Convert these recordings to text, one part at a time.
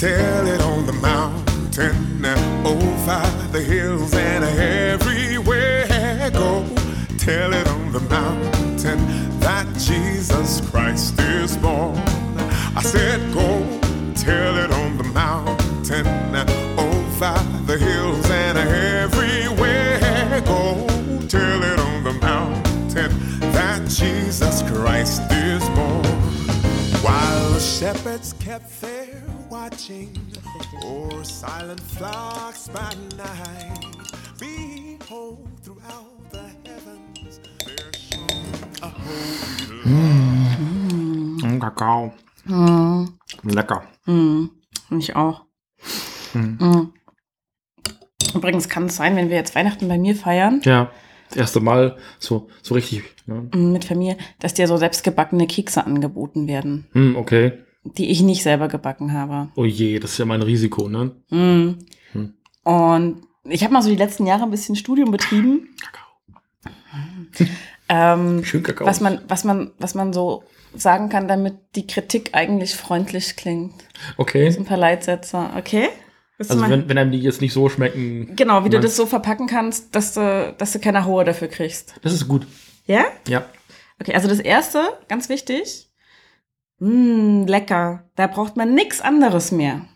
tell it on the mountain, over oh, the hills, and everywhere o'er silent flocks by night, behold, throughout the heavens there shone a holy light. Mm, Kakao. Lecker. Ich auch. Mm. Übrigens kann es sein, wenn wir jetzt Weihnachten bei mir feiern, Ja, das erste Mal so, so richtig. Ne? mm, mit Familie, dass dir so selbstgebackene Kekse angeboten werden, Hm, okay. Die ich nicht selber gebacken habe. Oh je, das ist ja mein Risiko, ne? Mm. Hm. Und ich habe mal so die letzten Jahre ein bisschen Studium betrieben. Ähm, Schön Kakao. was man, was man, was man so sagen kann, damit die Kritik eigentlich freundlich klingt. Okay. Ein paar Leitsätze, okay? Willst Also wenn, wenn einem die jetzt nicht so schmecken, genau, wie du das so verpacken kannst, dass du, dass du keine Haue dafür kriegst. das ist gut. Ja? Ja. Okay, also das erste, ganz wichtig. Mh, lecker. Da braucht man nichts anderes mehr.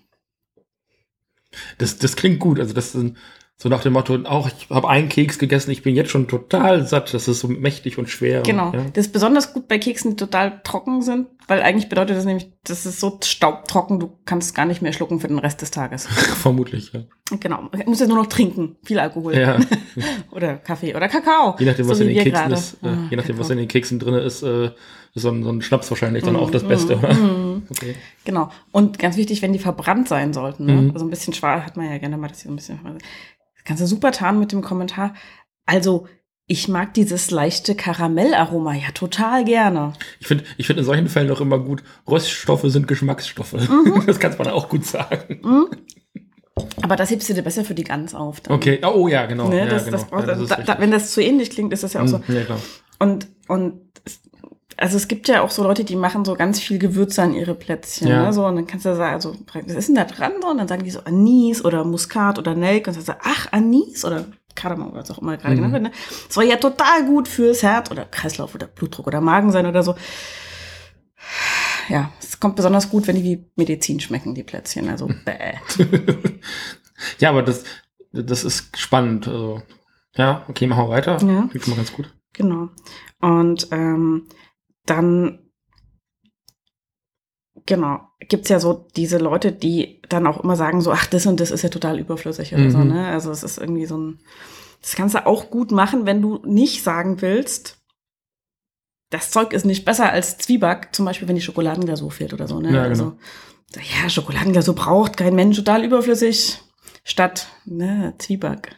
Das, das klingt gut. Also das sind so nach dem Motto, auch ich habe einen Keks gegessen, ich bin jetzt schon total satt. Das ist so mächtig und schwer. Genau. Und, ja. Das ist besonders gut bei Keksen, die total trocken sind, weil eigentlich bedeutet das nämlich, das ist so staubtrocken, du kannst gar nicht mehr schlucken für den Rest des Tages. Vermutlich, ja. genau. Du musst ja nur noch trinken. Viel Alkohol. ja. Oder Kaffee oder Kakao. Je nachdem, was so in den Keksen ist, äh, je nachdem, was in den Keksen drin ist, äh, ist so ein, so ein Schnaps wahrscheinlich dann auch das Mm, Beste, mm, oder? mm. Okay. Genau. Und ganz wichtig, wenn die verbrannt sein sollten. Ne? Mhm. Also ein bisschen schwarz hat man ja gerne mal, dass sie so ein bisschen. Das kannst du super tarnen mit dem Kommentar. Also, ich mag dieses leichte Karamellaroma ja total gerne. Ich finde ich find in solchen Fällen auch immer gut, Röststoffe sind Geschmacksstoffe. Mhm. Das kann man auch gut sagen. Aber das hebst du dir besser für die Gans auf. Dann. Okay, oh ja, genau. Ne, ja, das, genau. das braucht, ja, das also da, wenn das zu ähnlich klingt, ist das ja auch so. Mm, ja, klar. Und, und es- also es gibt ja auch so Leute, die machen so ganz viel Gewürze an ihre Plätzchen. Ja. Ne? So, und dann kannst du sagen, also, was ist denn da dran? So, und dann sagen die so Anis oder Muskat oder Nelk. Und dann sagst du, ach, Anis oder Kardamom oder was auch immer gerade Mhm. genannt wird. Ne? Das soll ja total gut fürs Herz oder Kreislauf oder Blutdruck oder Magen sein oder so. Ja, es kommt besonders gut, wenn die wie Medizin schmecken, die Plätzchen. Also, bäh. Ja, aber das, das ist spannend. Also, ja, okay, machen wir weiter. Ja. Klingt mal ganz gut. Genau. Und ähm, dann, genau, gibt's ja so diese Leute, die dann auch immer sagen, so, ach, das und das ist ja total überflüssig oder so, Mhm. ne? Also es ist irgendwie so ein, das kannst du auch gut machen, wenn du nicht sagen willst, das Zeug ist nicht besser als Zwieback, zum Beispiel, wenn die Schokoladenglasur fehlt oder so, ne? Ja, Also, ja, Schokoladenglasur braucht kein Mensch, total überflüssig, statt, ne, Zwieback.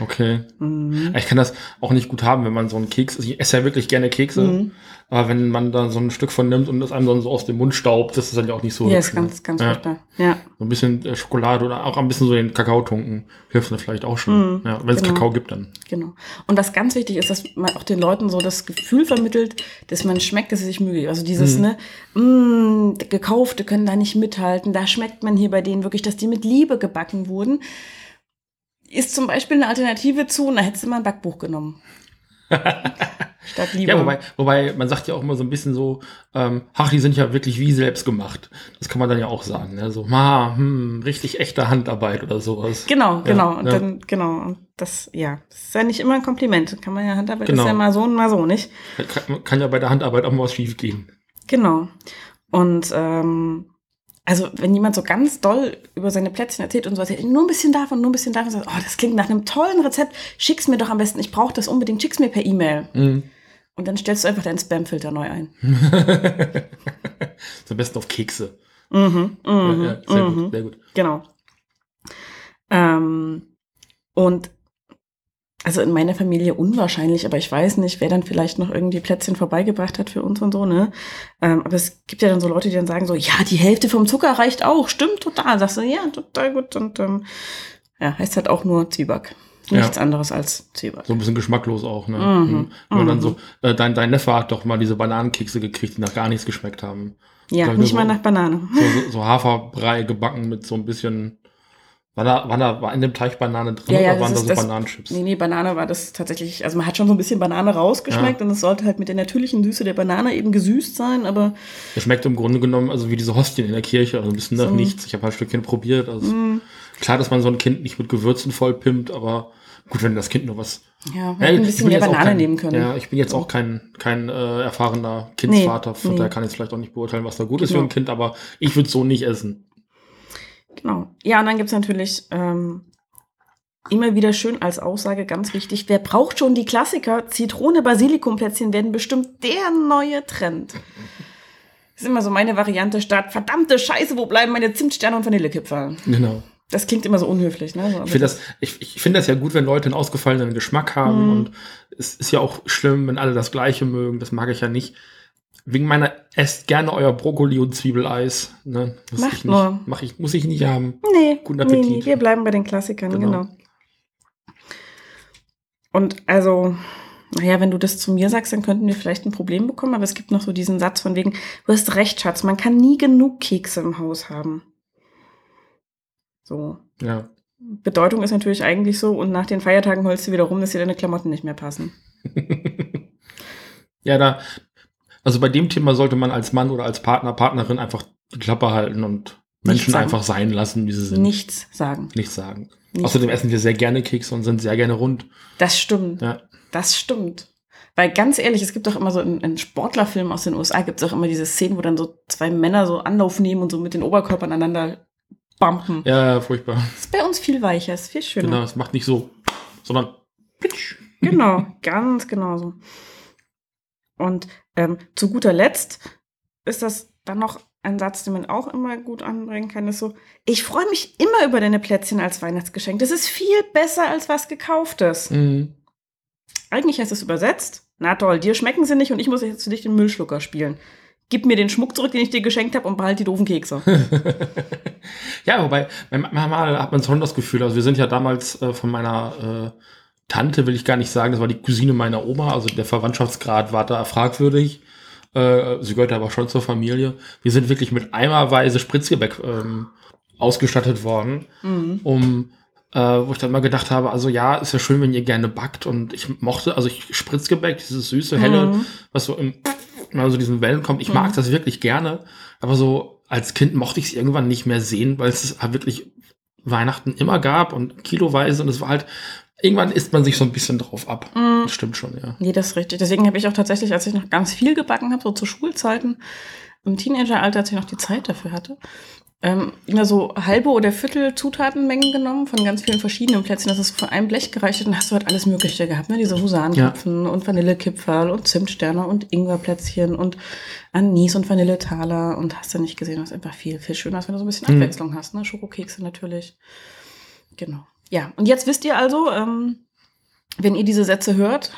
Okay. Mhm. Ich kann das auch nicht gut haben, wenn man so einen Keks, ich esse ja wirklich gerne Kekse, Mhm. aber wenn man da so ein Stück von nimmt und das einem dann so aus dem Mund staubt, das ist dann ja auch nicht so. Ja, hübsch, ist ganz, ganz ja. furchtbar. Ja. So ein bisschen äh, Schokolade oder auch ein bisschen so den Kakao tunken hilft mir vielleicht auch schon. Mhm, ja, wenn es genau. Kakao gibt, dann. Genau. Und was ganz wichtig ist, dass man auch den Leuten so das Gefühl vermittelt, dass man schmeckt, dass sie sich Mühe. Also dieses, Mhm. ne, mh, gekaufte können da nicht mithalten. Da schmeckt man hier bei denen wirklich, dass die mit Liebe gebacken wurden. Ist zum Beispiel eine Alternative zu, und da hättest du mal ein Backbuch genommen. Statt Liebe. Ja, wobei, wobei, man sagt ja auch immer so ein bisschen so, ähm, ach, die sind ja wirklich wie selbst gemacht. Das kann man dann ja auch sagen. Ne? So, ma, hm, richtig echte Handarbeit oder sowas. Genau, genau. und ja. dann, genau. Und das, ja, das ist ja nicht immer ein Kompliment. Kann man ja Handarbeit Genau. ist ja mal so und mal so, nicht? Kann, kann ja bei der Handarbeit auch mal was schief gehen. Genau. Und ähm, also wenn jemand so ganz doll über seine Plätzchen erzählt und so erzählt, nur ein bisschen davon, nur ein bisschen davon, sagt, oh, das klingt nach einem tollen Rezept, schick's mir doch am besten, ich brauche das unbedingt, schick's mir per E-Mail. Mhm. Und dann stellst du einfach deinen Spamfilter neu ein. Am besten auf Kekse. Mhm, mhm, ja, ja, sehr mhm. gut, sehr gut. Genau. Ähm, und also in meiner Familie unwahrscheinlich, aber ich weiß nicht, wer dann vielleicht noch irgendwie Plätzchen vorbeigebracht hat für uns und so, ne? Ähm, aber es gibt ja dann so Leute, die dann sagen so, ja, die Hälfte vom Zucker reicht auch, stimmt total. Sagst du, ja, total gut. Und ähm, ja, heißt halt auch nur Zwieback. Nichts anderes als Zwieback. So ein bisschen geschmacklos auch, ne? Mhm. Und dann so, äh, dein, dein Neffe hat doch mal diese Bananenkekse gekriegt, die nach gar nichts geschmeckt haben. Ja, nicht nur mal so- nach Banane. So, so, so Haferbrei gebacken mit so ein bisschen. War da, war da, war in dem Teig Banane drin Ja, ja, oder waren da ist so das- Bananenchips? Nee, nee, Banane war das tatsächlich, also man hat schon so ein bisschen Banane rausgeschmeckt und es sollte halt mit der natürlichen Süße der Banane eben gesüßt sein, aber Es schmeckt im Grunde genommen also wie diese Hostien in der Kirche, also ein bisschen nach So. nichts. Ich habe halt ein Stückchen probiert. Also mm, Klar, dass man so ein Kind nicht mit Gewürzen vollpimpt, aber gut, wenn das Kind nur was. ja, Ja, ein bisschen mehr Banane kein, nehmen können. Ja, ich bin jetzt auch kein, kein äh, erfahrener Kindsvater, von nee. daher kann ich vielleicht auch nicht beurteilen, was da gut ist Genau. für ein Kind, aber ich würde so nicht essen. Genau. Ja, und dann gibt's natürlich ähm, immer wieder schön als Aussage, ganz wichtig, wer braucht schon die Klassiker? Zitrone, Basilikumplätzchen werden bestimmt der neue Trend. Das ist immer so meine Variante statt, verdammte Scheiße, wo bleiben meine Zimtsterne und Vanillekipferl? Genau. Das klingt immer so unhöflich, ne? So, Ich finde das, ich, ich finde das ja gut, wenn Leute einen ausgefallenen Geschmack haben Mhm. und es ist ja auch schlimm, wenn alle das Gleiche mögen. Das mag ich ja nicht. Wegen meiner esst gerne euer Brokkoli und Zwiebeleis. Ne? Muss Macht ich nur. nicht, mach ich, muss ich nicht haben. Nee, Guten nee, Appetit. nee, wir bleiben bei den Klassikern, Genau. genau. Und also, naja, wenn du das zu mir sagst, dann könnten wir vielleicht ein Problem bekommen, aber es gibt noch so diesen Satz von wegen, du hast recht, Schatz, man kann nie genug Kekse im Haus haben. So. Ja. Bedeutung ist natürlich eigentlich so, und nach den Feiertagen holst du wieder rum, dass dir deine Klamotten nicht mehr passen. ja, da, also bei dem Thema sollte man als Mann oder als Partner, Partnerin einfach die Klappe halten und Menschen einfach sein lassen, wie sie sind. Nichts sagen. Nichts sagen. Nichts Außerdem essen wir sehr gerne Kekse und sind sehr gerne rund. Das stimmt. Ja. Das stimmt. Weil ganz ehrlich, es gibt doch immer so in, in Sportlerfilmen aus den USA gibt es auch immer diese Szenen, wo dann so zwei Männer so Anlauf nehmen und so mit den Oberkörpern aneinander bumpen. Ja, furchtbar. Das ist bei uns viel weicher, ist viel schöner. Genau, es macht nicht so, sondern pitsch. Genau, ganz genau so. Und ähm, zu guter Letzt ist das dann noch ein Satz, den man auch immer gut anbringen kann, ist so, ich freue mich immer über deine Plätzchen als Weihnachtsgeschenk. Das ist viel besser als was gekauftes. Mhm. Eigentlich heißt es übersetzt, na toll, dir schmecken sie nicht und ich muss jetzt für dich den Müllschlucker spielen. Gib mir den Schmuck zurück, den ich dir geschenkt habe und behalt die doofen Kekse. ja, wobei, manchmal hat man schon das Gefühl, also wir sind ja damals äh, von meiner äh, Tante, will ich gar nicht sagen, das war die Cousine meiner Oma, also der Verwandtschaftsgrad war da fragwürdig. Äh, sie gehörte aber schon zur Familie. Wir sind wirklich mit eimerweise Spritzgebäck ähm, ausgestattet worden, Mhm. um äh, wo ich dann mal gedacht habe, also ja, ist ja schön, wenn ihr gerne backt und ich mochte, also ich Spritzgebäck, dieses süße, helle, Mhm. was so im, also diesen Wellen kommt, ich mag das wirklich gerne, aber so als Kind mochte ich es irgendwann nicht mehr sehen, weil es halt wirklich Weihnachten immer gab und kiloweise und es war halt, irgendwann isst man sich so ein bisschen drauf ab. Mhm. Das stimmt schon, ja. Nee, das ist richtig. Deswegen habe ich auch tatsächlich, als ich noch ganz viel gebacken habe, so zu Schulzeiten, im Teenageralter, als ich noch die Zeit dafür hatte, ähm, immer so halbe oder Viertel Zutatenmengen genommen von ganz vielen verschiedenen Plätzchen. Das ist von einem Blech gereicht und hast du halt alles Mögliche gehabt. Ne? Diese Husanenkipfen und Vanillekipferl und Zimtsterne und Ingwerplätzchen und Anis und Vanilletaler und hast du nicht gesehen, was einfach viel, viel schöner ist, wenn du so ein bisschen Mhm. Abwechslung hast. Ne? Schokokekse natürlich. Genau. Ja, und jetzt wisst ihr also, ähm, wenn ihr diese Sätze hört,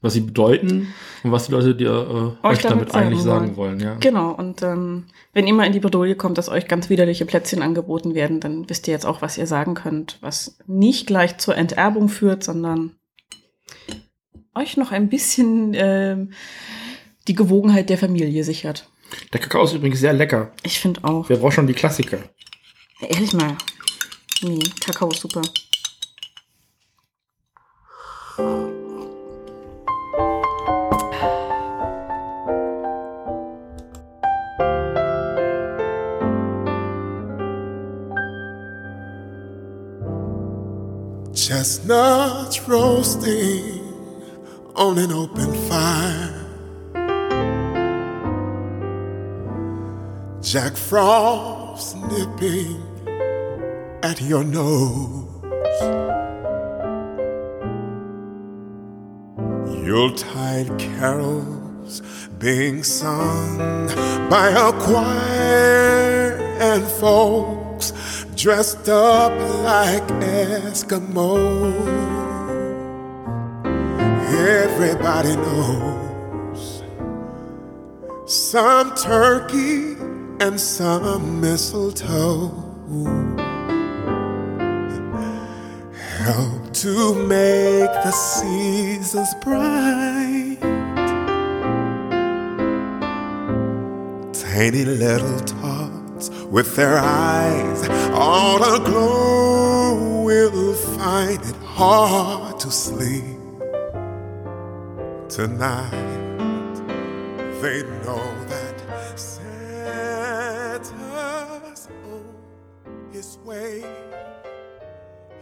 Was sie bedeuten und was die Leute dir äh, Euch euch damit, damit sagen eigentlich sagen wollen. wollen, ja. Genau, und ähm, wenn ihr mal in die Bredouille kommt, dass euch ganz widerliche Plätzchen angeboten werden, dann wisst ihr jetzt auch, was ihr sagen könnt, was nicht gleich zur Enterbung führt, sondern euch noch ein bisschen ähm, die Gewogenheit der Familie sichert. Der Kakao ist übrigens sehr lecker. Ich finde auch. Wer braucht schon die Klassiker? Ehrlich mal. Nee, Kakao super. Chestnuts roasting on an open fire. Jack Frost nipping at your nose. Yuletide carols being sung by a choir and folks dressed up like Eskimos. Everybody knows some turkey and some mistletoe help to make the seasons bright. Tiny little tots with their eyes all aglow will find it hard to sleep tonight. They know that Santa's on his way.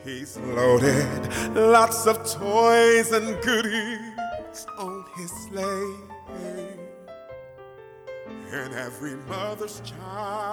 He's loaded lots of toys and goodies on his sleigh. And every mother's child